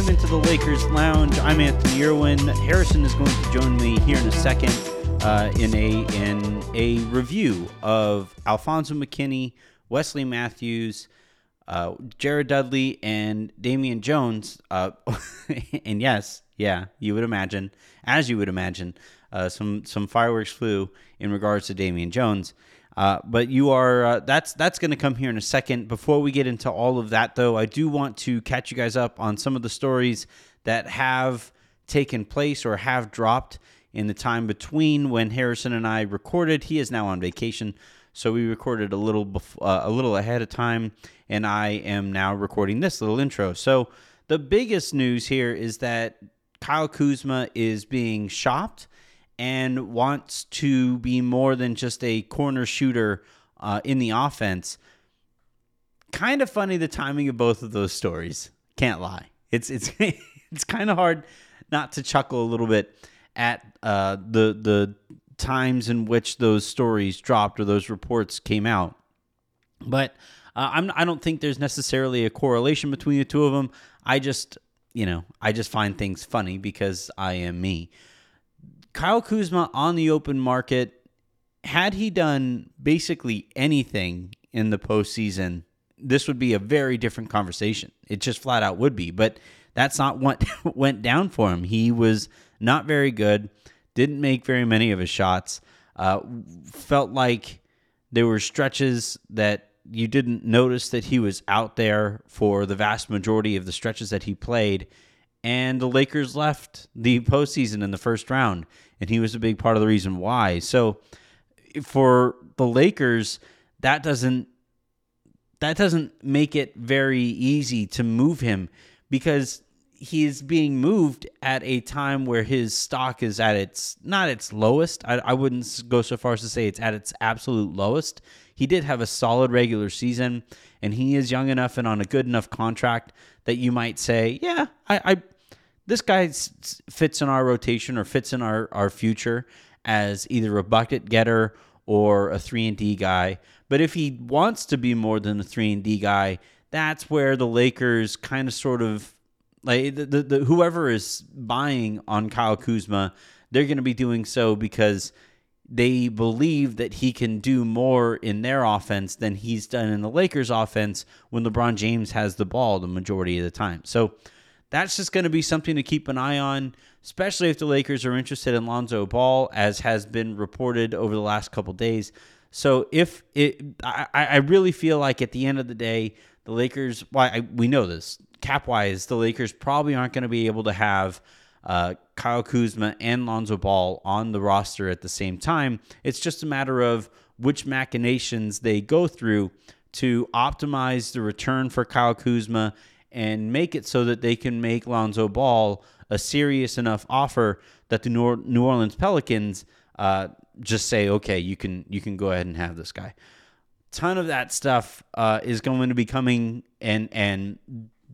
Welcome into the Lakers Lounge. I'm Anthony Irwin. Harrison is going to join me here in a second uh, in a in a review of Alfonzo McKinnie, Wesley Matthews, uh, Jared Dudley, and Damian Jones. Uh, and yes, yeah, you would imagine, as you would imagine, uh, some some fireworks flew in regards to Damian Jones. Uh, but you are uh, that's that's going to come here in a second. Before we get into all of that, though, I do want to catch you guys up on some of the stories that have taken place or have dropped in the time between when Harrison and I recorded. He is now on vacation, so we recorded a little bef- uh, a little ahead of time, and I am now recording this little intro. So the biggest news here is that Kyle Kuzma is being shopped and wants to be more than just a corner shooter uh, in the offense. Kind of funny the timing of both of those stories. Can't lie. It's it's it's kind of hard not to chuckle a little bit at uh, the the times in which those stories dropped or those reports came out. But uh, I'm I don't think there's necessarily a correlation between the two of them. I just you know I just find things funny because I am me. Kyle Kuzma on the open market, had he done basically anything in the postseason, this would be a very different conversation. It just flat out would be. But that's not what went down for him. He was not very good, didn't make very many of his shots, uh, felt like there were stretches that you didn't notice that he was out there for the vast majority of the stretches that he played and the Lakers left the postseason in the first round, and he was a big part of the reason why. So for the Lakers, that doesn't that doesn't make it very easy to move him because he is being moved at a time where his stock is at its not its lowest. I, I wouldn't go so far as to say it's at its absolute lowest. He did have a solid regular season, and he is young enough and on a good enough contract that you might say, yeah, I, I this guy fits in our rotation or fits in our, our future as either a bucket getter or a 3 and D guy. But if he wants to be more than a 3 and D guy, that's where the Lakers kind of sort of like the, the, the whoever is buying on Kyle Kuzma, they're going to be doing so because they believe that he can do more in their offense than he's done in the Lakers offense when LeBron James has the ball the majority of the time. So that's just going to be something to keep an eye on, especially if the Lakers are interested in Lonzo Ball, as has been reported over the last couple days. So if it, I, I really feel like at the end of the day, the Lakers, why I, we know this cap wise, the Lakers probably aren't going to be able to have uh, Kyle Kuzma and Lonzo Ball on the roster at the same time. It's just a matter of which machinations they go through to optimize the return for Kyle Kuzma and make it so that they can make Lonzo Ball a serious enough offer that the New Orleans Pelicans uh, just say, okay, you can you can go ahead and have this guy. Ton of that stuff uh, is going to be coming, and and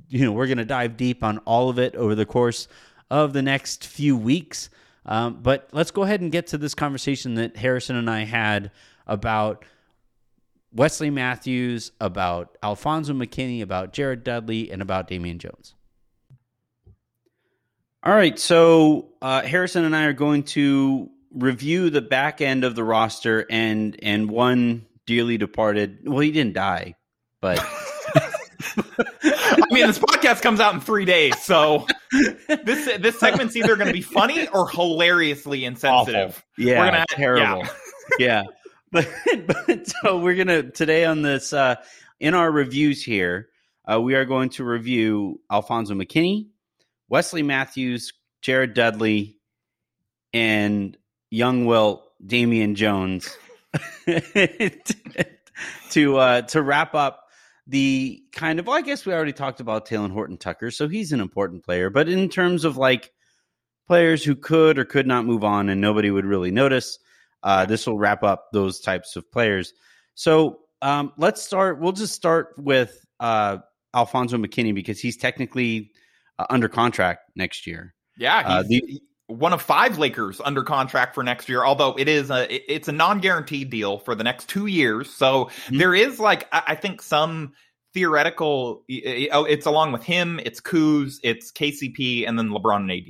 you know we're going to dive deep on all of it over the course of the next few weeks. Um, but let's go ahead and get to this conversation that Harrison and I had about Wesley Matthews, about Alfonzo McKinnie, about Jared Dudley, and about Damian Jones. All right, so uh, Harrison and I are going to review the back end of the roster and and one dearly departed. Well, he didn't die, but I mean, this podcast comes out in three days, so this this segment's either going to be funny or hilariously insensitive. Awful. Yeah, we're gonna terrible. Yeah. yeah. But, but so we're gonna today on this uh, in our reviews here, uh, we are going to review Alfonzo McKinnie, Wesley Matthews, Jared Dudley, and Yung Wilt Damian Jones to uh, to wrap up the kind of well, I guess we already talked about Talen Horton Tucker, so he's an important player. But in terms of like players who could or could not move on and nobody would really notice, uh, this will wrap up those types of players. So um, let's start. We'll just start with uh, Alfonzo McKinnie because he's technically uh, under contract next year. Yeah, uh, the, one of five Lakers under contract for next year. Although it is a it's a non guaranteed deal for the next two years, so mm-hmm. there is like I think some theoretical. Oh, it's along with him. It's Kuz, it's KCP, and then LeBron and AD.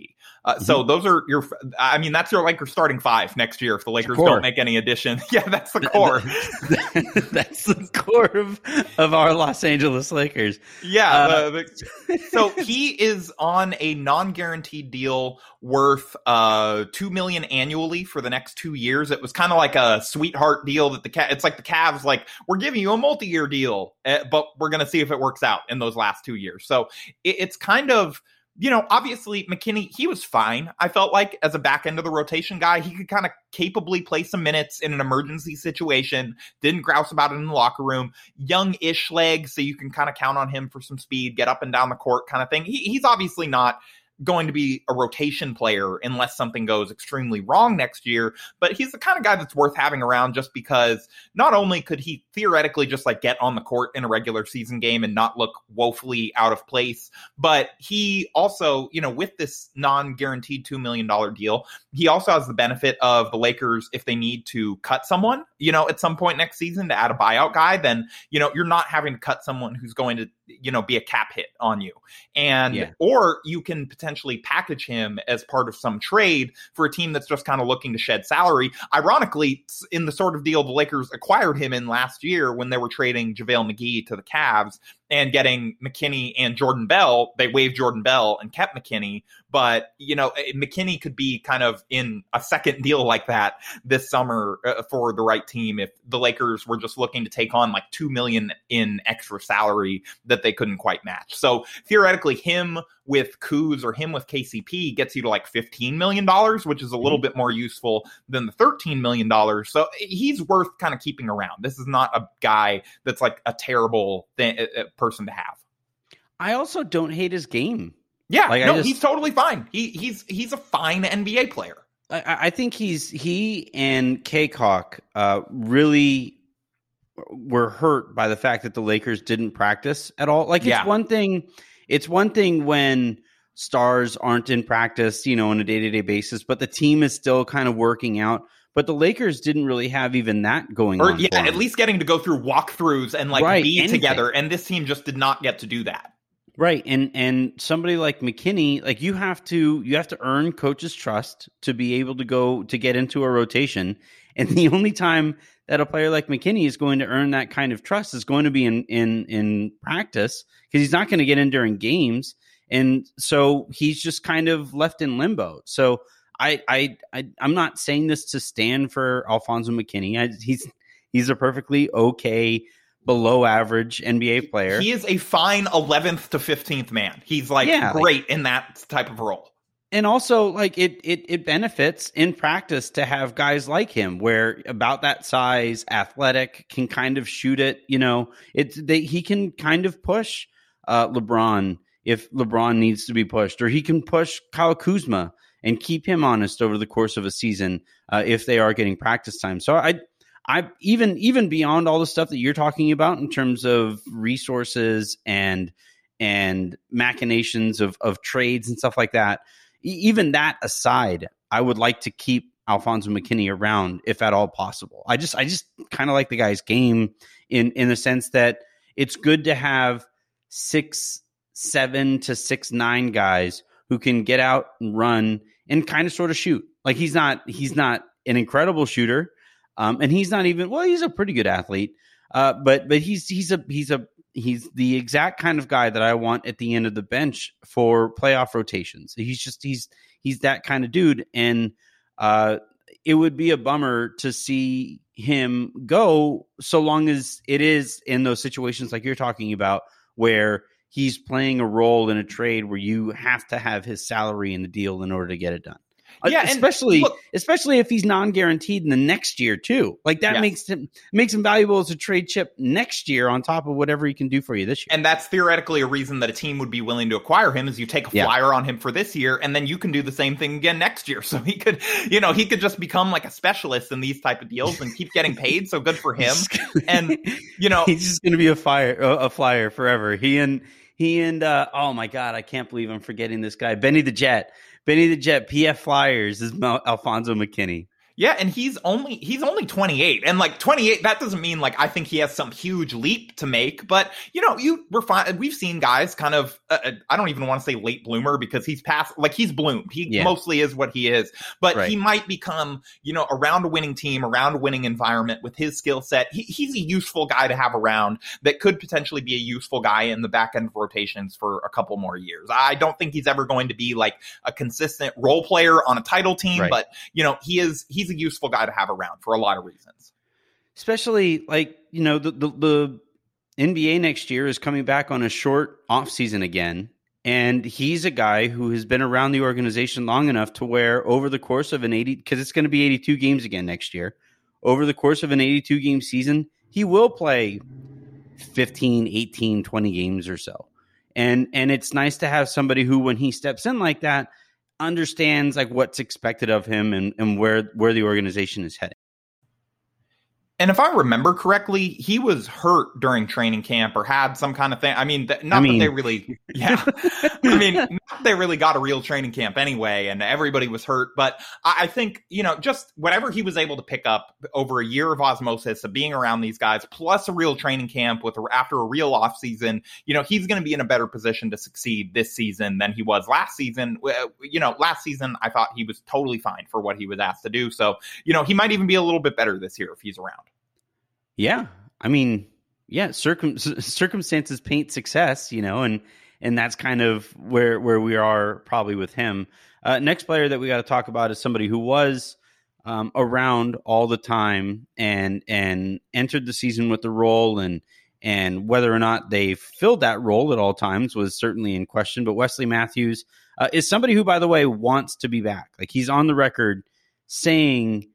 Uh, mm-hmm. So those are your. I mean, that's your Lakers starting five next year if the Lakers don't make any addition. yeah, that's the core. that's the core of, of our Los Angeles Lakers. Yeah. Uh, the, the, so he is on a non-guaranteed deal worth uh two million annually for the next two years. It was kind of like a sweetheart deal that the cat. it's like the Cavs like we're giving you a multi-year deal, eh, but we're going to see if it works out in those last two years. So it, it's kind of you know, obviously McKinnie, he was fine. I felt like as a back end of the rotation guy, he could kind of capably play some minutes in an emergency situation. Didn't grouse about it in the locker room. Young-ish legs, so you can kind of count on him for some speed, get up and down the court kind of thing. He, he's obviously not going to be a rotation player unless something goes extremely wrong next year. But he's the kind of guy that's worth having around just because not only could he theoretically just like get on the court in a regular season game and not look woefully out of place, but he also, you know, with this non guaranteed $2 million deal, he also has the benefit of the Lakers, if they need to cut someone, you know, at some point next season to add a buyout guy, then, you know, you're not having to cut someone who's going to, you know, be a cap hit on you. And, yeah. or you can potentially potentially package him as part of some trade for a team that's just kind of looking to shed salary. Ironically, in the sort of deal the Lakers acquired him in last year when they were trading JaVale McGee to the Cavs, and getting McKinnie and Jordan Bell. They waived Jordan Bell and kept McKinnie. but you know McKinnie could be kind of in a second deal like that this summer uh, for the right team if the Lakers were just looking to take on like two million in extra salary that they couldn't quite match. So theoretically, him with Kuz or him with KCP gets you to like fifteen million dollars, which is a little mm-hmm. bit more useful than the thirteen million dollars. So he's worth kind of keeping around. This is not a guy that's like a terrible thing eh, eh, person to have. I also don't hate his game. Yeah, like, no, just, he's totally fine. He he's he's a fine NBA player. I, I think he's he and Cacok uh, really were hurt by the fact that the Lakers didn't practice at all. Like it's yeah. one thing, it's one thing when stars aren't in practice, you know, on a day to day basis, but the team is still kind of working out. But the Lakers didn't really have even that going or, on. Yeah, at least getting to go through walkthroughs and like right, be anything. together. And this team just did not get to do that. Right. And and somebody like McKinnie, like you have to you have to earn coach's trust to be able to go to get into a rotation. And the only time that a player like McKinnie is going to earn that kind of trust is going to be in in in practice because he's not going to get in during games. And so he's just kind of left in limbo. So I, I, I am not saying this to stand for Alfonzo McKinnie. I, he's he's a perfectly okay below average NBA player. He is a fine 11th to 15th man. He's like yeah, great like, in that type of role. And also like it it it benefits in practice to have guys like him where about that size, athletic, can kind of shoot it, you know. It's they he can kind of push uh LeBron if LeBron needs to be pushed or he can push Kyle Kuzma and keep him honest over the course of a season uh, if they are getting practice time. So I, I even even beyond all the stuff that you're talking about in terms of resources and and machinations of of trades and stuff like that. Even that aside, I would like to keep Alfonzo McKinnie around if at all possible. I just I just kind of like the guy's game in in the sense that it's good to have six seven to six nine guys who can get out and run and kind of sort of shoot. Like he's not he's not an incredible shooter, um, and he's not even well. He's a pretty good athlete, uh, but but he's he's a he's a he's the exact kind of guy that I want at the end of the bench for playoff rotations. He's just he's he's that kind of dude, and uh, it would be a bummer to see him go so long as it is in those situations like you're talking about where he's playing a role in a trade where you have to have his salary in the deal in order to get it done. Uh, yeah, especially look, especially if he's non-guaranteed in the next year too. Like that makes him makes him valuable as a trade chip next year on top of whatever he can do for you this year. And that's theoretically a reason that a team would be willing to acquire him is you take a flyer yeah. on him for this year and then you can do the same thing again next year. So he could, you know, he could just become like a specialist in these type of deals and keep getting paid. So good for him. and you know, he's just going to be a fire a flyer forever. He and he and uh, oh my god, I can't believe I'm forgetting this guy, Benny the Jet. Benny the Jet, PF Flyers is Alfonzo McKinnie. Yeah, and he's only he's only 28. And like 28 that doesn't mean like I think he has some huge leap to make, but you know, you we're fine we've seen guys kind of uh, uh I don't even want to say late bloomer because he's past like he's bloomed. He yeah. mostly is what he is, but right. he might become, you know, around a winning team, around a winning environment with his skill set. He, he's a useful guy to have around that could potentially be a useful guy in the back end of rotations for a couple more years. I don't think he's ever going to be like a consistent role player on a title team, right. but you know, he is he's he's a useful guy to have around for a lot of reasons. Especially like, you know, the, the, the NBA next year is coming back on a short off season again. And he's a guy who has been around the organization long enough to where over the course of an 80, because it's going to be 82 games again next year, over the course of an 82 game season, he will play 15, 18, 20 games or so. And and it's nice to have somebody who when he steps in like that understands like what's expected of him and, and where where the organization is heading. And if I remember correctly, he was hurt during training camp or had some kind of thing. I mean, th- not I mean, that they really, yeah. I mean, they really got a real training camp anyway, and everybody was hurt. But I, I, think, you know, just whatever he was able to pick up over a year of osmosis of being around these guys, plus a real training camp with after a real off season, you know, he's going to be in a better position to succeed this season than he was last season. Uh, you know, last season, I thought he was totally fine for what he was asked to do. So, you know, he might even be a little bit better this year if he's around. Yeah, I mean, yeah, circum- circumstances paint success, you know, and and that's kind of where where we are probably with him. Uh, next player that we got to talk about is somebody who was um, around all the time and and entered the season with the role and and whether or not they filled that role at all times was certainly in question. But Wesley Matthews uh, is somebody who, by the way, wants to be back. Like he's on the record saying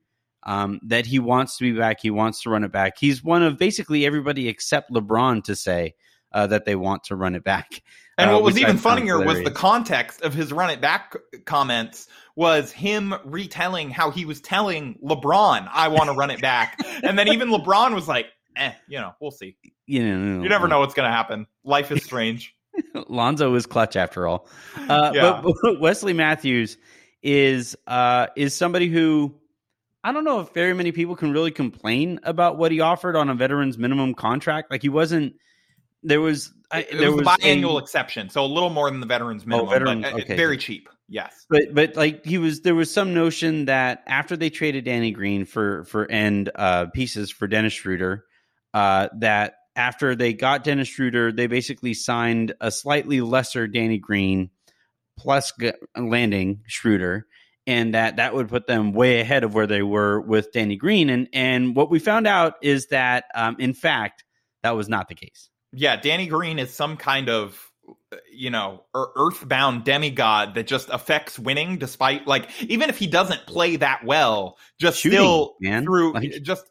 um, that he wants to be back. He wants to run it back. He's one of basically everybody except LeBron to say uh, that they want to run it back. And uh, what was even funnier was the context of his run it back comments was him retelling how he was telling LeBron, I want to run it back. and then even LeBron was like, eh, you know, we'll see. You, know, you never know what's going to happen. Life is strange. Lonzo is clutch after all. Uh, yeah. but, but Wesley Matthews is uh, is somebody who I don't know if very many people can really complain about what he offered on a veteran's minimum contract. Like he wasn't. There was. I, it there was, was biannual a, exception, so a little more than the veterans minimum, oh, veteran, but uh, okay. very cheap. Yes, but but like he was, there was some notion that after they traded Danny Green for for end uh, pieces for Dennis Schroeder, uh, that after they got Dennis Schroeder, they basically signed a slightly lesser Danny Green plus landing Schroeder and that that would put them way ahead of where they were with Danny Green. And and what we found out is that, um, in fact, that was not the case. Yeah, Danny Green is some kind of you know earthbound demigod that just affects winning despite like even if he doesn't play that well just Shooting, still man. through like, just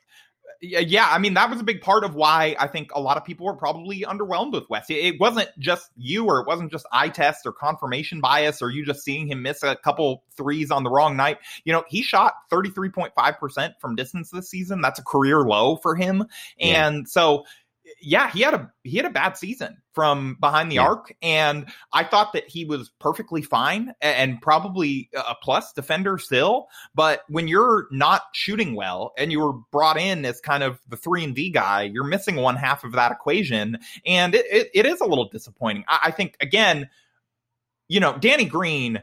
yeah, I mean, that was a big part of why I think a lot of people were probably underwhelmed with West. It wasn't just you, or it wasn't just eye test or confirmation bias, or you just seeing him miss a couple threes on the wrong night. You know, he shot 33.5% from distance this season. That's a career low for him. Yeah. And so yeah, he had a he had a bad season from behind the yeah. arc, and I thought that he was perfectly fine and probably a plus defender still. But when you're not shooting well and you were brought in as kind of the three and D guy, you're missing one half of that equation, and it, it, it is a little disappointing. I, I think again, you know, Danny Green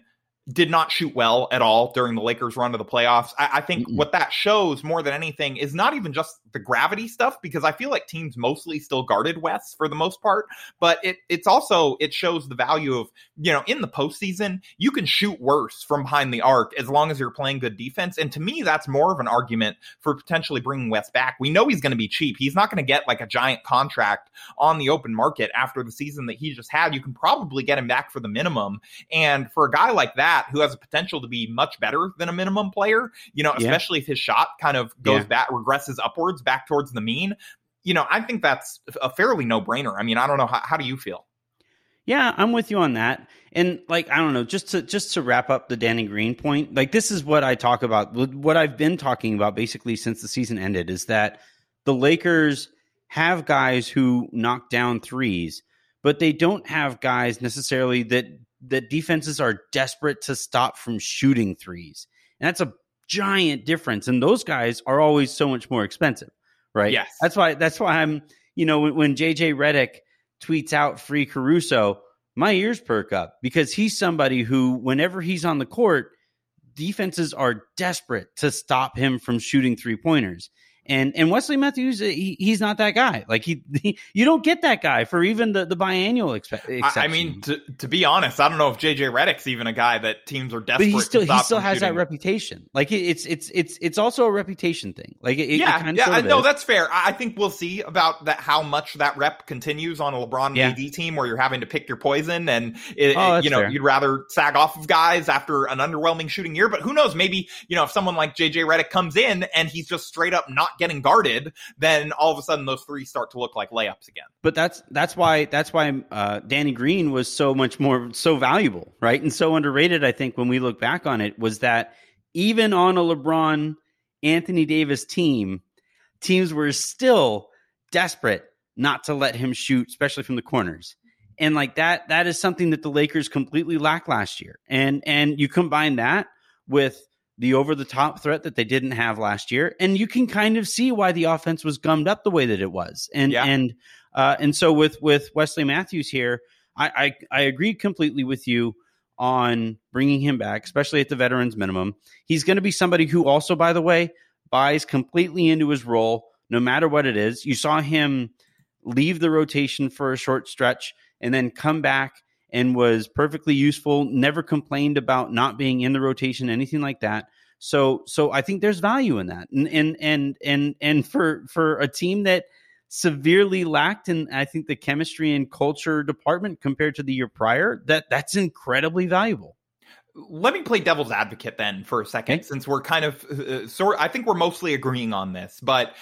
did not shoot well at all during the Lakers run to the playoffs. I, I think Mm-mm. what that shows more than anything is not even just the gravity stuff, because I feel like teams mostly still guarded West for the most part, but it it's also it shows the value of, you know, in the postseason, you can shoot worse from behind the arc as long as you're playing good defense. And to me, that's more of an argument for potentially bringing West back. We know he's going to be cheap. He's not going to get like a giant contract on the open market after the season that he just had. You can probably get him back for the minimum. And for a guy like that, who has a potential to be much better than a minimum player, you know, especially yeah. if his shot kind of goes yeah. back, regresses upwards back towards the mean. You know, I think that's a fairly no brainer. I mean, I don't know. How, how do you feel? Yeah, I'm with you on that. And like I don't know, just to just to wrap up the Danny Green point, like this is what I talk about. What I've been talking about basically since the season ended is that the Lakers have guys who knock down threes, but they don't have guys necessarily that that defenses are desperate to stop from shooting threes. And that's a giant difference. And those guys are always so much more expensive, right? Yes. That's why that's why I'm, you know, when, when JJ Redick tweets out free Caruso, my ears perk up because he's somebody who, whenever he's on the court, defenses are desperate to stop him from shooting three pointers. And and Wesley Matthews, he, he's not that guy. Like he, he, you don't get that guy for even the the biannual expe- I, I mean, to, to be honest, I don't know if JJ Redick's even a guy that teams are desperate. but he still he still has shooting. that reputation. Like it, it's it's it's it's also a reputation thing. Like it, it yeah, of yeah, no, is. that's fair. I I think we'll see about that how much that rep continues on a LeBron Yeah. AD team where you're having to pick your poison, and it, Oh, you know fair. you'd rather sag off of guys after an underwhelming shooting year. But who knows? Maybe you know if someone like JJ Redick comes in and he's just straight up not getting guarded, then all of a sudden those three start to look like layups again. but that's that's why that's why uh, Danny Green was so much more so valuable, right, and so underrated. I think when we look back on it, was that even on a LeBron Anthony Davis team, teams were still desperate not to let him shoot, especially from the corners. And like that, that is something that the Lakers completely lacked last year. And and you combine that with the over the top threat that they didn't have last year, and you can kind of see why the offense was gummed up the way that it was. And Yeah. and uh, and so with with Wesley Matthews here, I, I I agree completely with you on bringing him back, especially at the veterans minimum. He's going to be somebody who also, by the way, buys completely into his role, no matter what it is. You saw him leave the rotation for a short stretch and then come back and was perfectly useful, never complained about not being in the rotation, anything like that. So so I think there's value in that. And and and and and for for a team that severely lacked in I think the chemistry and culture department compared to the year prior, that that's incredibly valuable. Let me play devil's advocate then for a second, Okay. since we're kind of uh, sort. I think we're mostly agreeing on this, but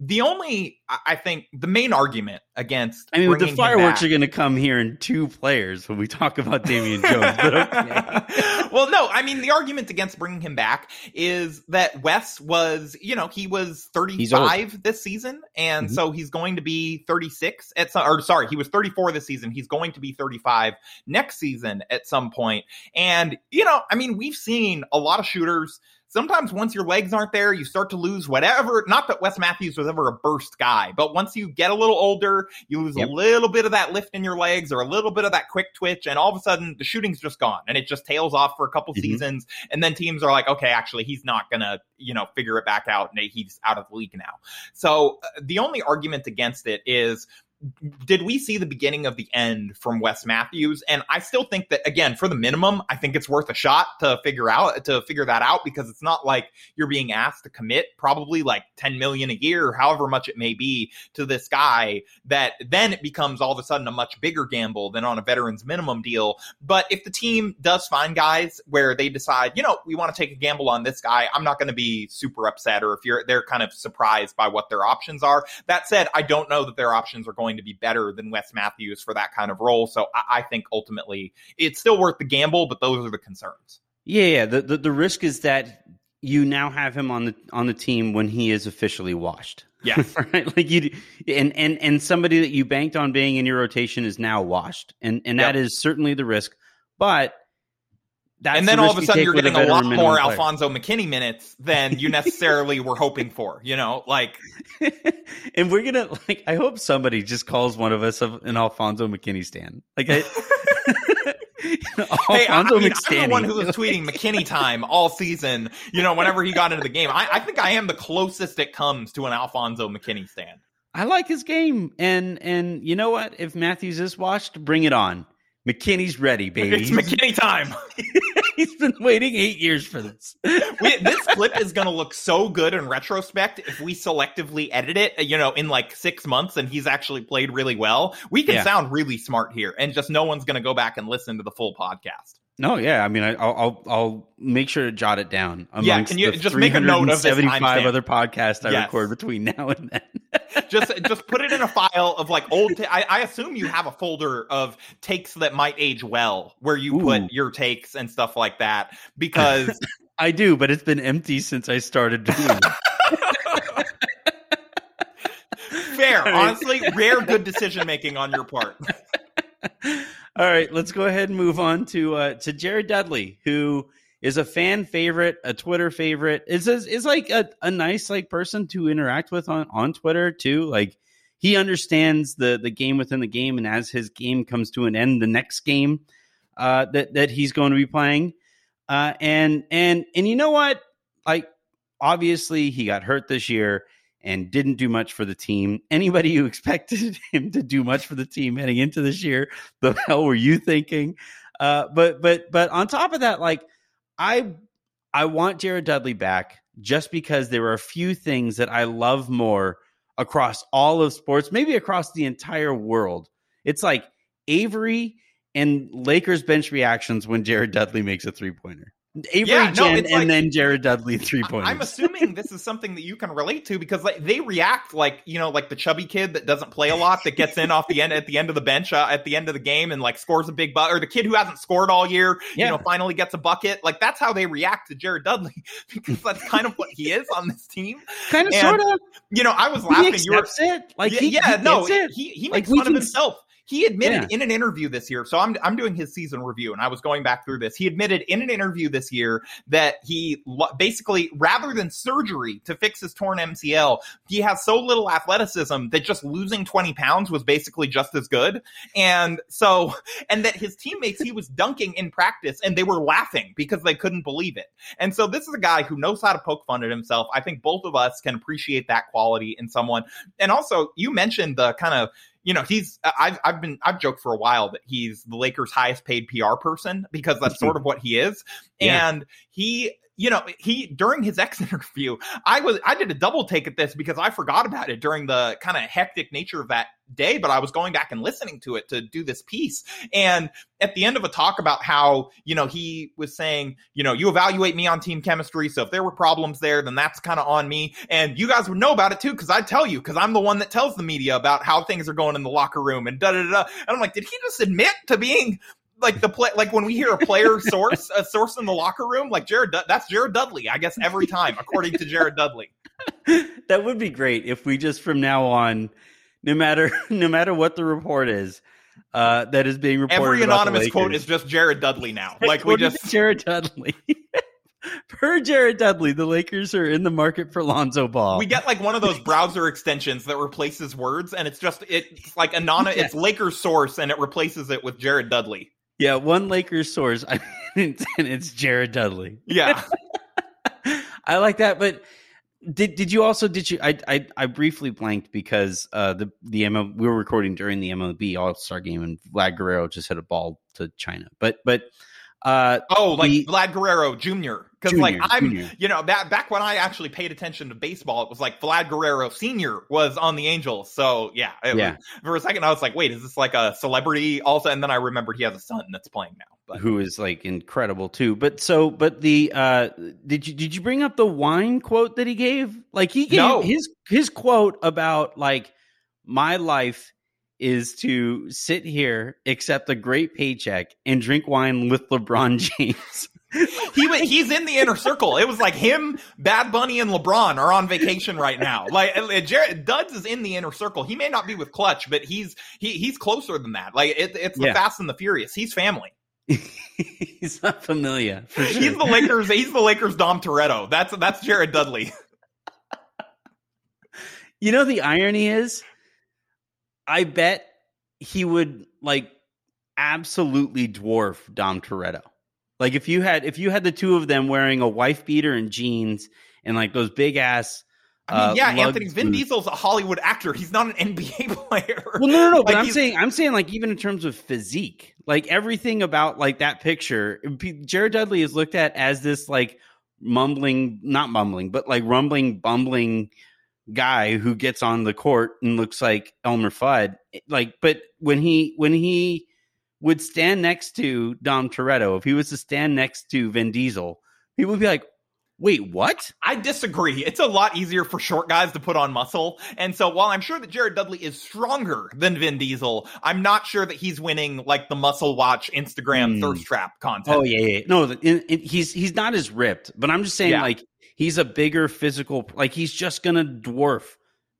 the only I I think the main argument against I mean the fireworks back- are going to come here in two players when we talk about Damian Jones. Okay. well, no, I mean the argument against bringing him back is that Wes was, you know, he was 35 this season, and Mhm. so he's going to be 36 at some, or sorry, he was 34 this season. He's going to be 35 next season at some. And you know, I mean, we've seen a lot of shooters. Sometimes once your legs aren't there, you start to lose whatever. Not that Wes Matthews was ever a burst guy, but once you get a little older, you lose Yep. a little bit of that lift in your legs or a little bit of that quick twitch, and all of a sudden the shooting's just gone and it just tails off for a couple Mhm. seasons. And then teams are like, okay, actually, he's not gonna, you know, figure it back out, and he's out of the league now. So uh, the only argument against it is did we see the beginning of the end from Wes Matthews? And I still think that again, for the minimum, I think it's worth a shot to figure out to figure that out because it's not like you're being asked to commit probably like 10 million a year however much it may be to this guy that then it becomes all of a sudden a much bigger gamble than on a veterans minimum deal. But if the team does find guys where they decide, you know, we want to take a gamble on this guy, I'm not going to be super upset or if you're they're kind of surprised by what their options are. That said, I don't know that their options are going to be better than Wes Matthews for that kind of role. So I, I think ultimately it's still worth the gamble, but those are the concerns. Yeah, yeah. The, the the risk is that you now have him on the on the team when he is officially washed. Yeah, right. Like you and and and somebody that you banked on being in your rotation is now washed, and and that Yep. is certainly the risk. But that's and then the all of a sudden you're getting a lot more player. Alfonzo McKinnie minutes than you necessarily were hoping for, you know, like and we're gonna like. I hope somebody just calls one of us an Alfonzo McKinnie stand. Like, I, Hey, I, mean, I'm the one who was tweeting McKinnie time all season. You know, whenever he got into the game, I, I think I am the closest it comes to an Alfonzo McKinnie stand. I like his game, and and you know what? If Matthews is washed, bring it on. McKinnie's ready, baby. It's McKinnie time. He's been waiting eight years for this. We, this clip is going to look so good in retrospect if we selectively edit it, you know, in like six months and he's actually played really well. We can Yeah. sound really smart here and just no one's going to go back and listen to the full podcast. No, yeah. I mean, I, I'll, I'll I'll make sure to jot it down. Yeah, can you the just make a note of this 375 timestamp? other podcasts I Yes. record between now and then? Just just put it in a file of like old. Ta- I, I assume you have a folder of takes that might age well, where you Ooh. put your takes and stuff like that. Because I do, but it's been empty since I started doing it. fair, honestly, rare good decision making on your part. All right, let's go ahead and move on to uh, to Jared Dudley, who is a fan favorite, a Twitter favorite. Is is, like a, a nice like person to interact with on on Twitter too. Like he understands the the game within the game, and as his game comes to an end, the next game uh, that that he's going to be playing, uh, and and and you know what, like obviously he got hurt this year and didn't do much for the team. Anybody who expected him to do much for the team heading into this year, the hell were you thinking? Uh, but but but on top of that, like I I want Jared Dudley back just because there are a few things that I love more across all of sports, maybe across the entire world. It's like Avery and Lakers bench reactions when Jared Dudley makes a three pointer. Avery Yeah, no, Jen and like- then Jared Dudley three pointers. I'm assuming this is something that you can relate to because like they react like you know like the chubby kid that doesn't play a lot that gets in off the end at the end of the bench uh, at the end of the game and like scores a big bucket or the kid who hasn't scored all year Yeah. you know finally gets a bucket like that's how they react to Jared Dudley because that's kind of what he is on this team kind of sort of. you know I was laughing you were it. Like yeah, he, yeah he no, it. he he makes we fun of himself. He admitted Yeah. in an interview this year. So I'm I'm doing his season review, and I was going back through this. He admitted in an interview this year that he basically, rather than surgery to fix his torn MCL, he has so little athleticism that just losing 20 pounds was basically just as good. And so, and that his teammates he was dunking in practice, and they were laughing because they couldn't believe it. And so this is a guy who knows how to poke fun at himself. I think both of us can appreciate that quality in someone. And also, you mentioned the kind of you know he's I've I've been I've joked for a while that he's the Lakers' highest paid PR person because that's sort of what he is, Yeah. and he. You know, he during his ex interview, I was I did a double take at this because I forgot about it during the kind of hectic nature of that day, but I was going back and listening to it to do this piece. And at the end of a talk about how, you know, he was saying, you know, you evaluate me on team chemistry. So if there were problems there, then that's kind of on me. And you guys would know about it too, because I tell you, because I'm the one that tells the media about how things are going in the locker room and da da da. And I'm like, did he just admit to being like the play, like when we hear a player source, a source in the locker room, like Jared, that's Jared Dudley, I guess every time, according to Jared Dudley. that would be great if we just from now on, no matter no matter what the report is, uh, that is being reported. Every anonymous quote is just Jared Dudley now. Like we just Jared Dudley. Per Jared Dudley, the Lakers are in the market for Lonzo Ball. we get like one of those browser extensions that replaces words, and it's just it's like anonymous. It's Lakers source, and it replaces it with Jared Dudley. Yeah, one Lakers source, I mean, and it's Jared Dudley. Yeah, I like that, but did did you also did you I I, I briefly blanked because uh the the ML, we were recording during the MLB All Star game and Vlad Guerrero just hit a ball to China, but but uh Oh, like The- Vlad Guerrero Jr. Because like I'm, Junior. you know, that back when I actually paid attention to baseball, it was like Vlad Guerrero Sr. was on the Angels. So yeah, it was- for a second I was like, wait, is this like a celebrity? Also, and then I remembered he has a son that's playing now. But who is like incredible too. But so, but the uh did you did you bring up the wine quote that he gave? Like he gave No. his his quote about like my life is to sit here, accept a great paycheck, and drink wine with LeBron James. He he's in the inner circle. It was like him, Bad Bunny, and LeBron are on vacation right now. Like uh, Jared Duds is in the inner circle. He may not be with Clutch, but he's he he's closer than that. Like it, it's the Yeah. Fast and the Furious. He's family. he's not familiar. Sure. He's the Lakers. He's the Lakers. Dom Toretto. That's that's Jared Dudley. You know the irony is, I bet he would like absolutely dwarf Dom Toretto. Like if you had if you had the two of them wearing a wife beater and jeans and like those big ass. I mean, uh, yeah, lug Anthony Vin boots. Diesel's a Hollywood actor. He's not an NBA player. Well, no, no, no. But I'm saying, I'm saying, like even in terms of physique, like everything about like that picture, Jared Dudley is looked at as this like mumbling, not mumbling, but like rumbling, bumbling guy who gets on the court and looks like Elmer Fudd. Like, but when he when he would stand next to Dom Toretto, if he was to stand next to Vin Diesel, people would be like, "Wait, what?" I disagree. It's a lot easier for short guys to put on muscle. And so while I'm sure that Jared Dudley is stronger than Vin Diesel, I'm not sure that he's winning like the muscle watch Instagram Hmm. thirst trap contest. Oh yeah, yeah. No, the- in, in, he's he's not as ripped, but I'm just saying Yeah. like he's a bigger physical. Like he's just gonna dwarf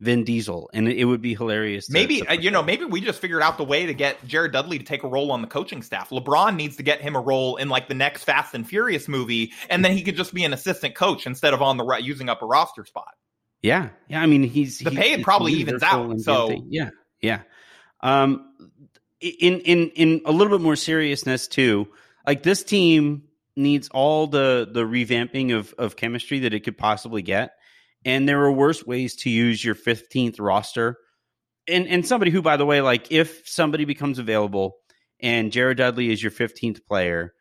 Vin Diesel, and it would be hilarious. To, maybe to uh, you know, maybe we just figured out the way to get Jared Dudley to take a role on the coaching staff. LeBron needs to get him a role in like the next Fast and Furious movie, and then he could just be an assistant coach instead of on the right using up a roster spot. Yeah, yeah. I mean, he's the he, pay it probably evens out. So yeah, yeah. Um, in in in a little bit more seriousness too, like this team needs all the the revamping of of chemistry that it could possibly get and there are worse ways to use your 15th roster. And and somebody who, by the way, like if somebody becomes available and Jared Dudley is your 15th player,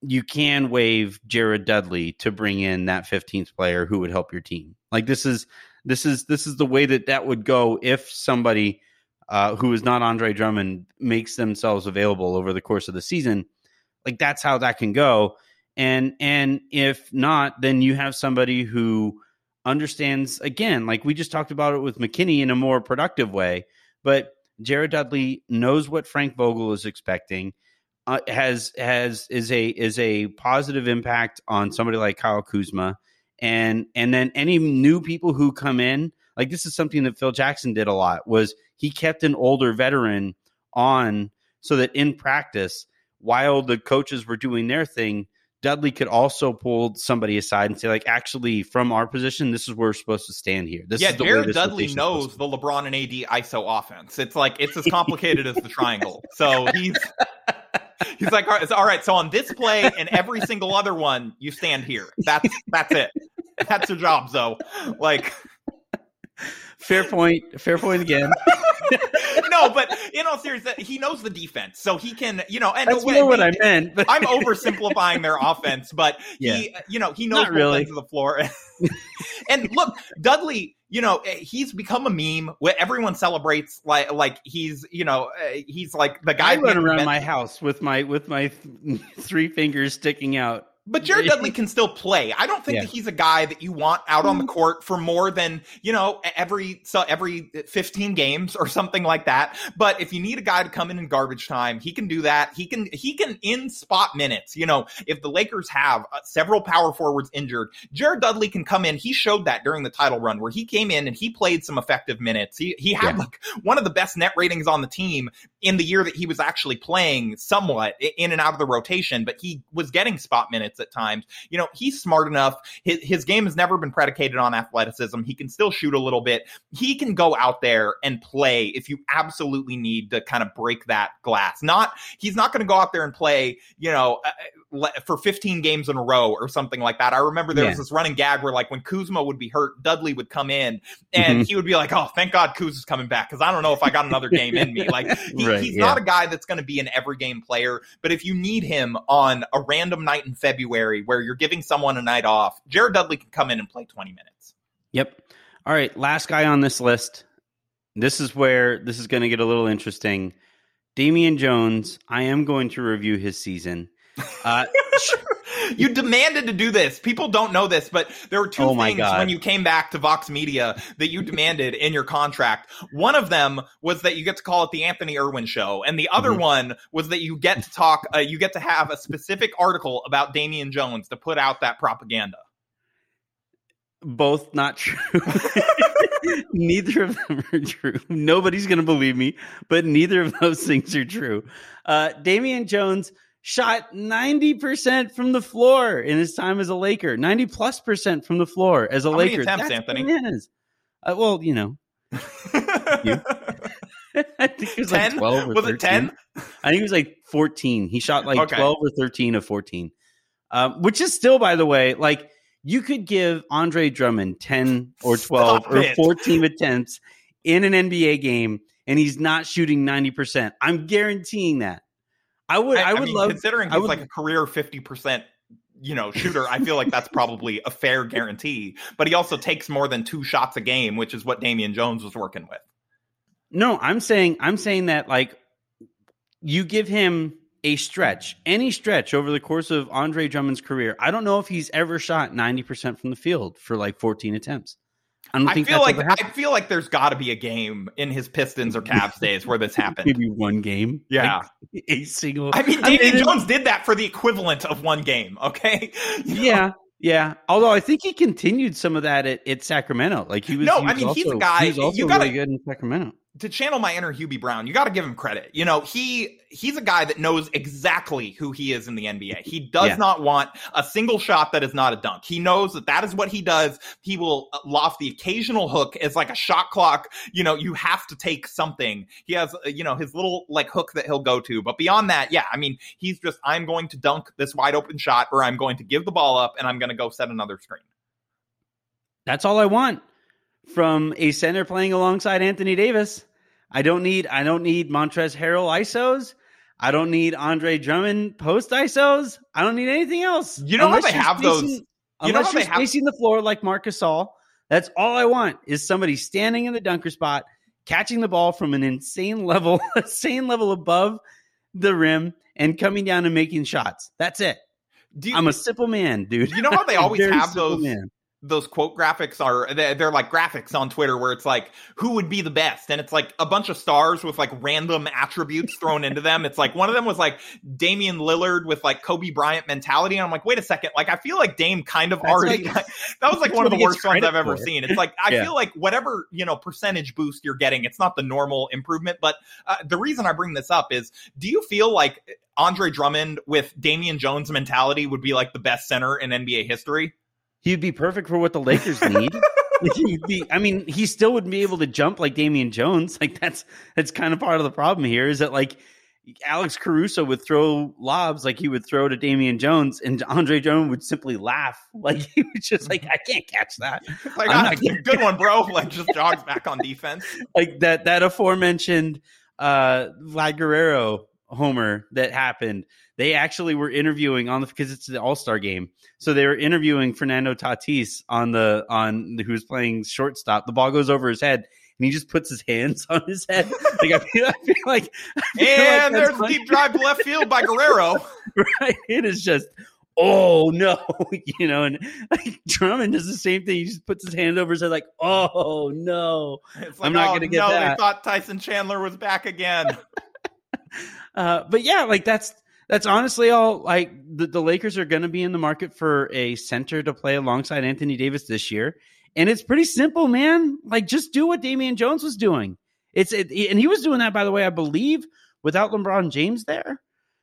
you can waive Jared Dudley to bring in that 15th player who would help your team. Like this is this is this is the way that that would go if somebody uh, who is not Andre Drummond makes themselves available over the course of the season. Like that's how that can go. And and if not, then you have somebody who understands again, like we just talked about it with McKinnie in a more productive way, but Jared Dudley knows what Frank Vogel is expecting. Uh, has has is a is a positive impact on somebody like Kyle Kuzma, and and then any new people who come in, like this is something that Phil Jackson did a lot. Was he kept an older veteran on so that in practice, while the coaches were doing their thing, Dudley could also pull somebody aside and say, like, actually, from our position, this is where we're supposed to stand here. This yeah, Jared Dudley knows the LeBron and AD ISO offense. It's like it's as complicated as the triangle. So he's he's like, all right, all right, so on this play and every single other one, you stand here. That's that's it. That's your job, though. Like fair point. Fair point again. no, but in all seriousness, he knows the defense, so he can, you know. And that's more what I meant. But... I'm oversimplifying their offense, but yeah. he, you know, he knows Not really. ends of the floor. and look, Dudley, you know, he's become a meme. Where everyone celebrates like like he's, you know, uh, he's like the guy. I run around my house with my with my th- three fingers sticking out but Jared Dudley can still play. I don't think yeah. that he's a guy that you want out on the mm-hmm. court for more than, you know, every so every 15 games or something like that. But if you need a guy to come in in garbage time, he can do that. He can he can in spot minutes. You know, if the Lakers have uh, several power forwards injured, Jared Dudley can come in. He showed that during the title run where he came in and he played some effective minutes. He he had yeah. like one of the best net ratings on the team in the year that he was actually playing somewhat in and out of the rotation, but he was getting spot minutes minutes at times. You know, he's smart enough. His, his game has never been predicated on athleticism. He can still shoot a little bit. He can go out there and play if you absolutely need to kind of break that glass. Not, he's not going to go out there and play, you know, uh, for 15 games in a row or something like that. I remember there yeah. was this running gag where like when Kuzma would be hurt, Dudley would come in and mm-hmm. he would be like, "Oh, thank God Kuzma's coming back because I don't know if I got another game in me." Like he, right, he's yeah. not a guy that's going to be an every game player, but if you need him on a random night in February where you're giving someone a night off, Jared Dudley can come in and play 20 minutes. Yep. All right, last guy on this list. This is where this is going to get a little interesting. Damian Jones, I am going to review his season. Uh, you demanded to do this. People don't know this, but there were two oh things God. when you came back to Vox Media that you demanded in your contract. One of them was that you get to call it the Anthony Irwin show, and the other mm-hmm. one was that you get to talk, uh, you get to have a specific article about Damian Jones to put out that propaganda. Both not true. neither of them are true. Nobody's going to believe me, but neither of those things are true. Uh, Damian Jones shot 90% from the floor in his time as a Laker. 90 plus percent from the floor as a How Laker. Attempts, That's Anthony? Bananas. Uh, well, you know. you. I think it was 10? like 12 or was 13. it 10? I think it was like 14. He shot like okay. 12 or 13 of 14. Um, which is still, by the way, like you could give Andre Drummond 10 or 12 Stop or it. 14 attempts in an NBA game and he's not shooting 90%. I'm guaranteeing that. I would. I, I would I mean, love considering he's would, like a career fifty percent you know shooter i feel like that's probably a fair guarantee but he also takes more than two shots a game which is what damian jones was working with no i'm saying i'm saying that like you give him a stretch any stretch over the course of andre drummond's career i don't know if he's ever shot 90% from the field for like 14 attempts I don't think I feel like I feel like there's got to be a game in his Pistons or Cavs days where this happened. Maybe one game. Yeah, like a single. I mean, Damian I mean, Jones did that for the equivalent of one game. Okay. You know? Yeah, Yeah, although I think he continued some of that at, at Sacramento. Like he was. No, he I mean, also, he's a guy- He was also you gotta- really good in Sacramento. To channel my inner Hubie Brown, you got to give him credit. You know, he he's a guy that knows exactly who he is in the NBA. He does Yeah. not want a single shot that is not a dunk. He knows that that is what he does. He will uh, loft the occasional hook as like a shot clock. You know, you have to take something. He has, uh, you know, his little like hook that he'll go to. But beyond that, yeah, I mean, he's just I'm going to dunk this wide open shot, or I'm going to give the ball up, and I'm going to go set another screen. That's all I want from a center playing alongside Anthony Davis. I don't need I don't need Montrezl Harrell ISOs. I don't need Andre Drummond post ISOs. I don't need anything else. You know how they have those- spacing- you know Unless you're have- spacing the floor like Marc Gasol. That's all I want is somebody standing in the dunker spot, catching the ball from an insane level, insane level above the rim, and coming down and making shots. That's it. You, I'm a simple man, dude. You know how they always have those man. Those quote graphics are they're, like graphics on Twitter where it's like who would be the best and it's like a bunch of stars with like random attributes thrown into them. It's like one of them was like Damian Lillard with like Kobe Bryant mentality and I'm like wait a second like I feel like Dame kind of That's already like- that was like one of the worst ones I've ever for. seen. It's like I Yeah. feel like whatever, you know, percentage boost you're getting, it's not the normal improvement, but uh, the reason I bring this up is do you feel like Andre Drummond with Damian Jones mentality would be like the best center in NBA history? He'd be perfect for what the Lakers need. Be, I mean, he still would be able to jump like Damian Jones. Like that's that's kind of part of the problem here. Is that like Alex Caruso would throw lobs like he would throw to Damian Jones, and Andre Jones would simply laugh. Like he was just like, I can't catch that. Like, ah, good one, bro. Like, just jogs back on defense. Like that that aforementioned uh Vlad Guerrero homer that happened. They actually were interviewing on the because it's the All Star game, so they were interviewing Fernando Tatis on the on who was playing shortstop. The ball goes over his head, and he just puts his hands on his head. Like I feel, I feel like, I feel And that's there's a deep drive to left field by Guerrero. right. It is just. Oh no, you know, and like Drummond does the same thing. He just puts his hand over his head, like, "Oh no." It's I'm not oh, gonna get no, that. They thought Tyson Chandler was back again. Uh, but yeah, like that's that's honestly all. Like the, the Lakers are going to be in the market for a center to play alongside Anthony Davis this year, and it's pretty simple, man. Like just do what Damian Jones was doing. It's it, and he was doing that, by the way, I believe, without LeBron James there.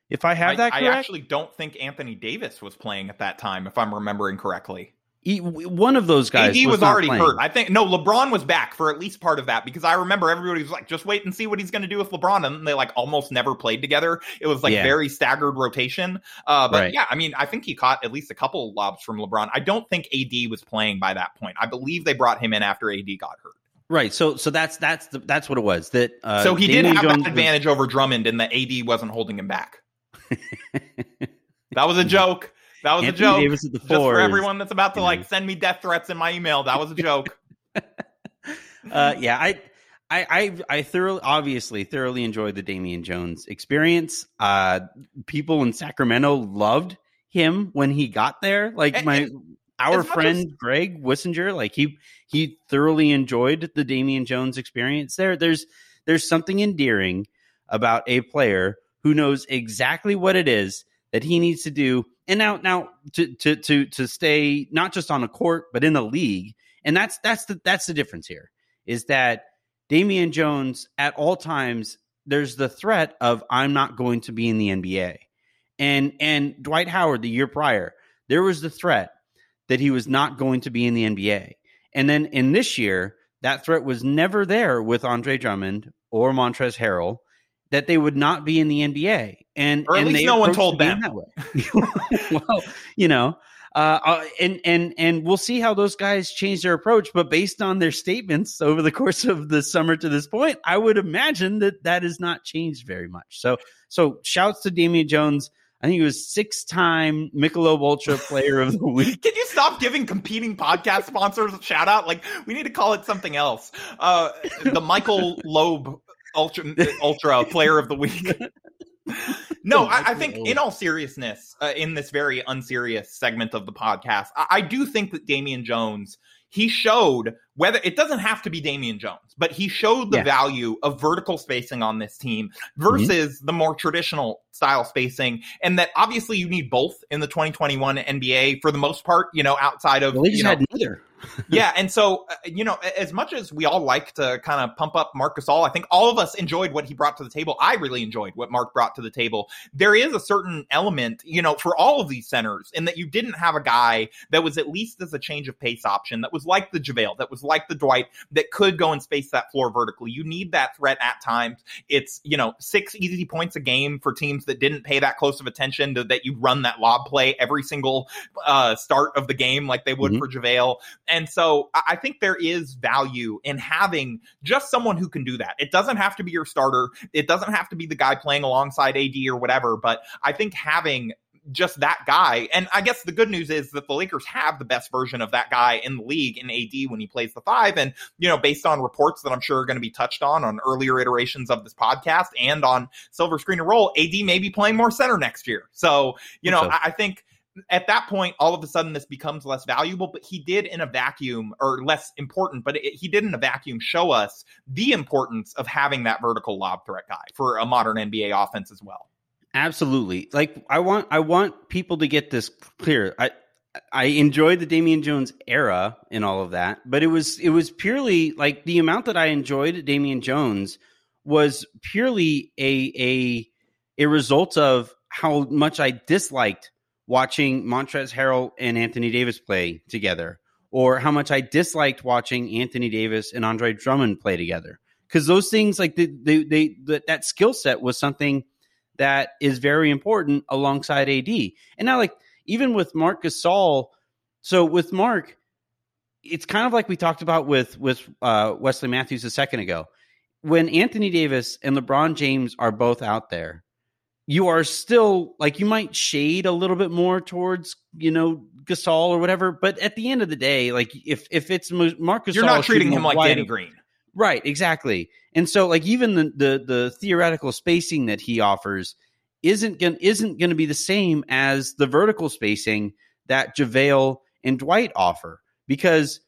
If I have I, that I actually don't think Anthony Davis was playing at that time, if I'm remembering correctly. He- one of those guys AD was, not already playing. hurt. I think no, LeBron was back for at least part of that because I remember everybody was like, just wait and see what he's going to do with LeBron, and they like almost never played together. It was like Yeah. very staggered rotation. Uh, but Right. yeah, I mean, I think he caught at least a couple lobs from LeBron. I don't think AD was playing by that point. I believe they brought him in after AD got hurt. Right. So so that's that's the, that's what it was. That uh, so he Damian did have Jones that was- advantage over Drummond, and the AD wasn't holding him back. That was a joke. That was Anthony a joke. Davis at the Just four for is- everyone that's about to know. like send me death threats in my email, that was a joke. uh, yeah, I, I, I, I thoroughly, obviously, thoroughly enjoyed the Damian Jones experience. Uh, people in Sacramento loved him when he got there. Like And- my, and our as friend Greg Wissinger, like he, he thoroughly enjoyed the Damian Jones experience there. There's, there's something endearing about a player who knows exactly what it is that he needs to do. And now, now to, to, to, to stay not just on a court, but in the league. And that's, that's the, that's the difference here is that Damian Jones at all times, there's the threat of I'm not going to be in the NBA. And, and Dwight Howard the year prior, there was the threat that he was not going to be in the NBA. And then in this year, that threat was never there with Andre Drummond or Montrezl Harrell that they would not be in the NBA. And Or at and least no one told the them. that way. well, you know, uh, uh, and and and we'll see how those guys change their approach. But based on their statements over the course of the summer to this point, I would imagine that that has not changed very much. So so shouts to Damian Jones. I think he was six time Michelob Ultra Player of the Week. Can you stop giving competing podcast sponsors a shout out? Like we need to call it something else. Uh, the Michael Loeb Ultra uh, Ultra uh, Player of the Week. No, I, I think in all seriousness, uh, in this very unserious segment of the podcast, I, I do think that Damian Jones he showed whether it doesn't have to be Damian Jones, but he showed the Yeah. value of vertical spacing on this team mm-hmm. versus the more traditional style spacing. And that obviously you need both in the 2021 NBA for the most part, you know, outside of, The Lakers you know, had neither. yeah, and so uh, you know, as much as we all like to kind of pump up Marc Gasol, I think all of us enjoyed what he brought to the table. I really enjoyed what Mark brought to the table. There is a certain element, you know, for all of these centers, in that you didn't have a guy that was at least as a change of pace option, that was like the JaVale, that was like the Dwight, that could go and space that floor vertically. You need that threat at times. It's you know six easy points a game for teams that didn't pay that close of attention to that you run that lob play every single uh, start of the game like they would Mhm. for JaVale. And so I think there is value in having just someone who can do that. It doesn't have to be your starter. It doesn't have to be the guy playing alongside AD or whatever, but I think having just that guy, and I guess the good news is that the Lakers have the best version of that guy in the league in AD when he plays the five. And, you know, based on reports that I'm sure are going to be touched on on earlier iterations of this podcast and on Silver Screen and Roll, AD may be playing more center next year. So, you know, So- I, I think at that point, all of a sudden this becomes less valuable, but he did in a vacuum or less important, but it, he did in a vacuum show us the importance of having that vertical lob threat guy for a modern NBA offense as well. Absolutely. Like I want I want people to get this clear. I I enjoyed the Damian Jones era and all of that, but it was it was purely like the amount that I enjoyed Damian Jones was purely a a a result of how much I disliked watching Montrezl Harrell and Anthony Davis play together, or how much I disliked watching Anthony Davis and Andre Drummond play together. Because those things, like the, they, they, that that skill set was something that is very important alongside AD. And now, like even with Marc Gasol, so with Mark, it's kind of like we talked about with with uh, Wesley Matthews a second ago. When Anthony Davis and LeBron James are both out there, you are still like you might shade a little bit more towards you know Gasol or whatever. But at the end of the day, like if if it's Marcus, You're not treating him like Danny Green. Right, exactly. And so like even the the, the theoretical spacing that he offers isn't going isn't going to be the same as the vertical spacing that JaVale and Dwight offer because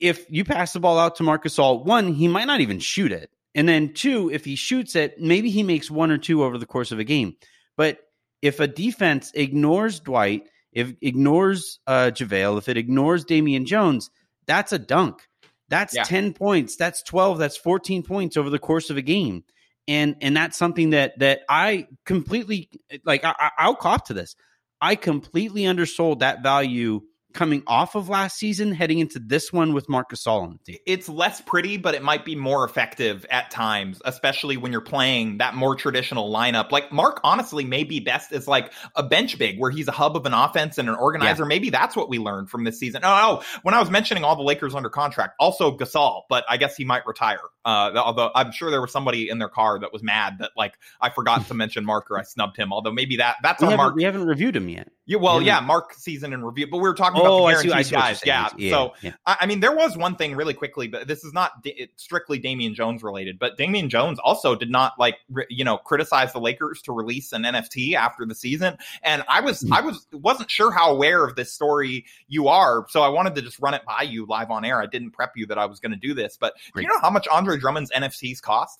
if you pass the ball out to Marc Gasol, one, he might not even shoot it. And then two, if he shoots it, maybe he makes one or two over the course of a game. But if a defense ignores Dwight, if ignores uh, JaVale, if it ignores Damian Jones, that's a dunk. That's Yeah. 10 points. That's 12. That's 14 points over the course of a game. And and that's something that that I completely like I, I- I'll cop to this. I completely undersold that value coming off of last season, heading into this one with Marc Gasol on the team. It's less pretty, but it might be more effective at times, especially when you're playing that more traditional lineup. Like Mark, honestly, may be best as like a bench big, where he's a hub of an offense and an organizer. Maybe that's what we learned from this season. Oh, oh, when I was mentioning all the Lakers under contract, also Gasol, but I guess he might retire. Uh, although I'm sure there was somebody in their car that was mad that like I forgot to mention Mark or I snubbed him. Although maybe that that's We on Mark. we haven't reviewed him yet. Yeah, well, Yeah. yeah, Mark season in review, but we were talking Oh, about I the guaranteed I see what you're guys. saying. Yeah. So yeah. I I mean, there was one thing really quickly, but this is not it's strictly Damian Jones related. But Damian Jones also did not like re- you know criticize the Lakers to release an NFT after the season, and I was Hmm. I was wasn't sure how aware of this story you are, so I wanted to just run it by you live on air. I didn't prep you that I was going to do this, but do you know how much Andre Drummond's NFTs cost?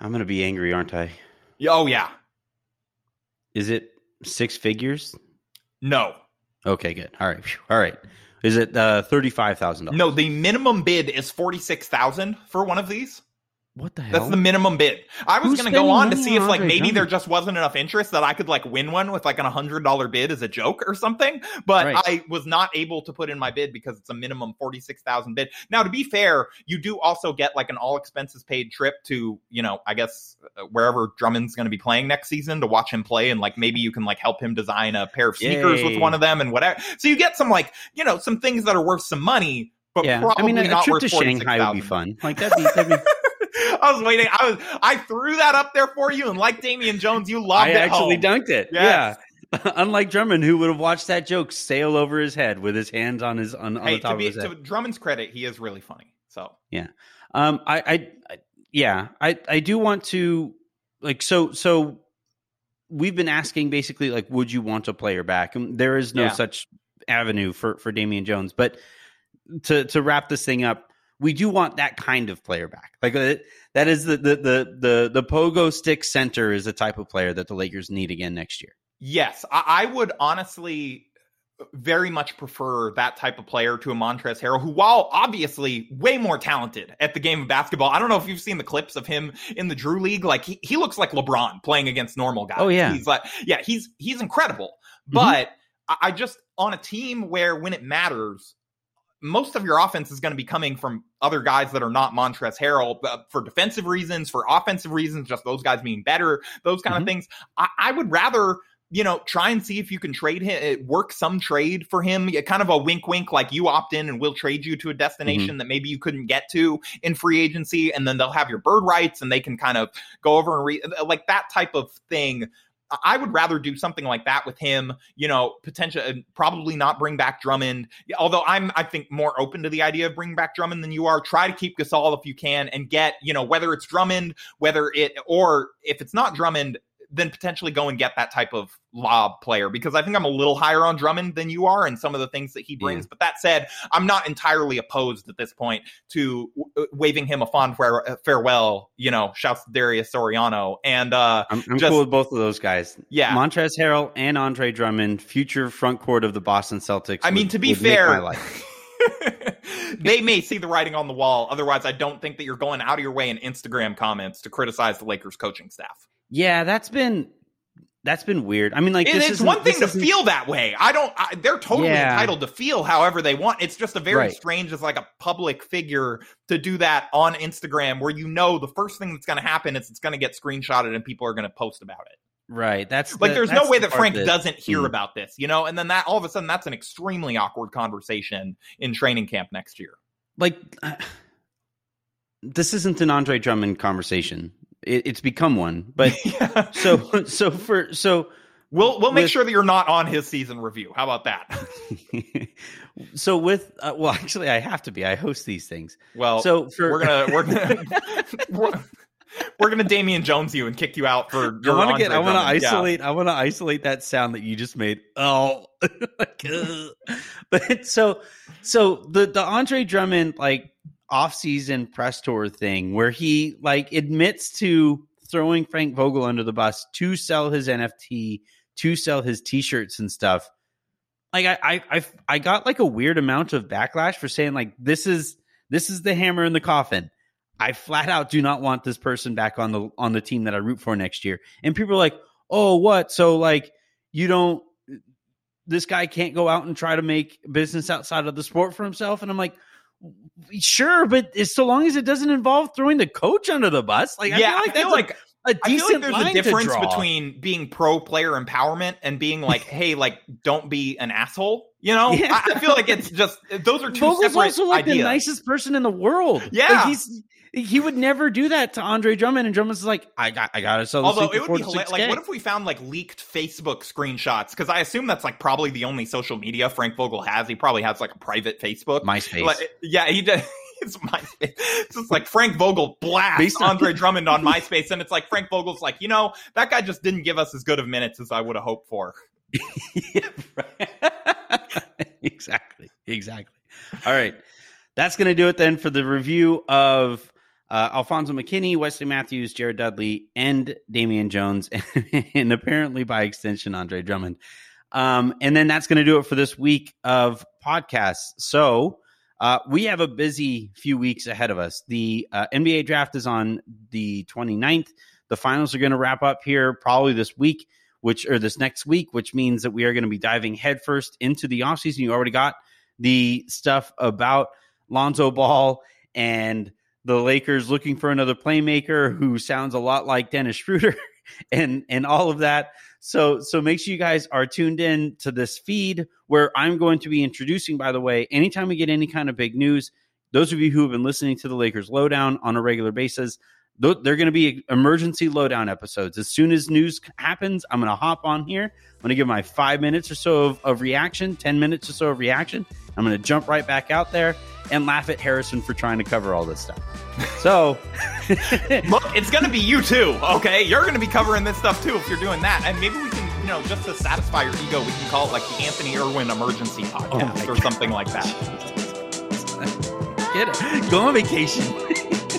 I'm going to be angry, aren't I? Yeah, Oh yeah, Is it six figures? no, Okay, good. All right. All right. Is it uh, $35,000? no. The minimum bid is forty six thousand for one of these. What the hell? That's the minimum bid. I was going to go on to see if like maybe there just wasn't enough interest that I could like win one with like an hundred dollar bid as a joke or something. But Right. I was not able to put in my bid because it's a minimum forty six thousand bid. Now, to be fair, you do also get like an all expenses paid trip to you know I guess uh, wherever Drummond's going to be playing next season to watch him play, and like maybe you can like help him design a pair of sneakers with one of them and whatever. So you get some like you know some things that are worth some money. But yeah. probably I mean, a, a not trip worth to Shanghai would be 46,000. fun. Like, that'd be, that'd be I was waiting. I was. I threw that up there for you, and like Damian Jones, you lobbed I it I actually home. dunked it. Yes. Yeah. Unlike Drummond, who would have watched that joke sail over his head with his hands on his on, on Hey, the top to, be, of his head. to Drummond's credit, he is really funny. So Um, I, I, I, yeah, I, I do want to like so so. We've been asking basically like, would you want a player back? And there is no Yeah. such avenue for for Damian Jones. But to to wrap this thing up, we do want that kind of player back. Like uh, that is the the the the, the pogo stick center is the type of player that the Lakers need again next year. Yes, I, I would honestly very much prefer that type of player to a Montrezl Harrell, who, while obviously way more talented at the game of basketball, I don't know if you've seen the clips of him in the Drew League. Like he, he looks like LeBron playing against normal guys. Oh yeah, he's like yeah, he's he's incredible. Mm-hmm. But I, I just on a team where when it matters, most of your offense is going to be coming from other guys that are not Montrezl Harrell for defensive reasons, for offensive reasons, just those guys being better, those kind mm-hmm. of things. I, I, would rather, you know, try and see if you can trade him, eh, work some trade for him, kind of a wink, wink, like you opt in and we'll trade you to a destination mm-hmm. that maybe you couldn't get to in free agency. And then they'll have your bird rights and they can kind of go over and read like that type of thing I would rather do something like that with him, you know, potentially uh, probably not bring back Drummond. Although I'm, I think, more open to the idea of bringing back Drummond than you are. Try to keep Gasol if you can and get, you know, whether it's Drummond, whether it, or if it's not Drummond, then potentially go and get that type of lob player because I think I'm a little higher on Drummond than you are and some of the things that he brings. Yeah. But that said, I'm not entirely opposed at this point to w- uh, waving him a fond uh, farewell. You know, shouts to Darius Soriano and uh, I'm, I'm just, cool with both of those guys. Yeah, Montrezl Harrell and Andre Drummond, future front court of the Boston Celtics. I mean, would, to be fair. they may see the writing on the wall. Otherwise, I don't think that you're going out of your way in Instagram comments to criticize the Lakers coaching staff. Yeah, that's been that's been weird. I mean, like this it's one thing to feel that way. I don't. I, they're totally yeah. entitled to feel however they want. It's just a very right. strange, as like a public figure, to do that on Instagram, where you know the first thing that's going to happen is it's going to get screenshotted and people are going to post about it. Right. That's like the, there's that's no way that Frank that, doesn't hear mm. about this, you know. And then that all of a sudden that's an extremely awkward conversation in training camp next year. Like. Uh, this isn't an Andre Drummond conversation it, it's become one. But yeah. so so for so we'll we'll make with, sure that you're not on his season review. How about that? so with uh, well, actually, I have to be. I host these things. Well, so for we're gonna we're gonna. we're, we're gonna Damian Jones you and kick you out for. I want to get. I want to isolate. Yeah. I want to isolate that sound that you just made. Oh, but so so the the Andre Drummond like off-season press tour thing where he like admits to throwing Frank Vogel under the bus to sell his NFT, to sell his t-shirts and stuff. Like I I I, I got like a weird amount of backlash for saying like this is this is the hammer in the coffin. I flat out do not want this person back on the on the team that I root for next year. And people are like, "Oh, what? So like you don't this guy can't go out and try to make business outside of the sport for himself?" And I'm like, Sure, but so long as it doesn't involve throwing the coach under the bus, like yeah, I feel like, I feel like a decent like there's a difference between being pro player empowerment and being like, hey, like don't be an asshole. You know, yeah. I, I, feel like it's just those are two Vogel's separate also like ideas. the nicest person in the world. Yeah, like he's he would never do that to Andre Drummond, and Drummond's like, I got, I got to sell. Although it would be like, what if we found like leaked Facebook screenshots? Because I assume that's like probably the only social media Frank Vogel has. He probably has like a private Facebook, MySpace. Like, yeah, he did. It's MySpace. It's just like Frank Vogel blasts Andre Drummond on MySpace, and it's like Frank Vogel's like, you know, that guy just didn't give us as good of minutes as I would have hoped for. yeah, exactly. Exactly. All right. That's going to do it then for the review of uh, Alfonzo McKinnie, Wesley Matthews, Jared Dudley, and Damian Jones, and apparently by extension, Andre Drummond. Um, and then that's going to do it for this week of podcasts. So uh, we have a busy few weeks ahead of us. The uh, NBA draft is on the 29th. The finals are going to wrap up here probably this week, which or this next week, which means that we are going to be diving headfirst into the offseason. You already got the stuff about Lonzo Ball and the Lakers looking for another playmaker who sounds a lot like Dennis Schroeder and and all of that. So so make sure you guys are tuned in to this feed where I'm going to be introducing by the way, anytime we get any kind of big news, those of you who have been listening to the Lakers lowdown on a regular basis, they're going to be emergency lowdown episodes. As soon as news happens, I'm going to hop on here. I'm going to give my five minutes or so of, of reaction, 10 minutes or so of reaction. I'm going to jump right back out there and laugh at Harrison for trying to cover all this stuff. So, look, it's going to be you too, okay? You're going to be covering this stuff too if you're doing that. And maybe we can you know, just to satisfy your ego, we can call it like the Anthony Irwin Emergency Podcast oh my or God. something like that. Get it. Go on vacation.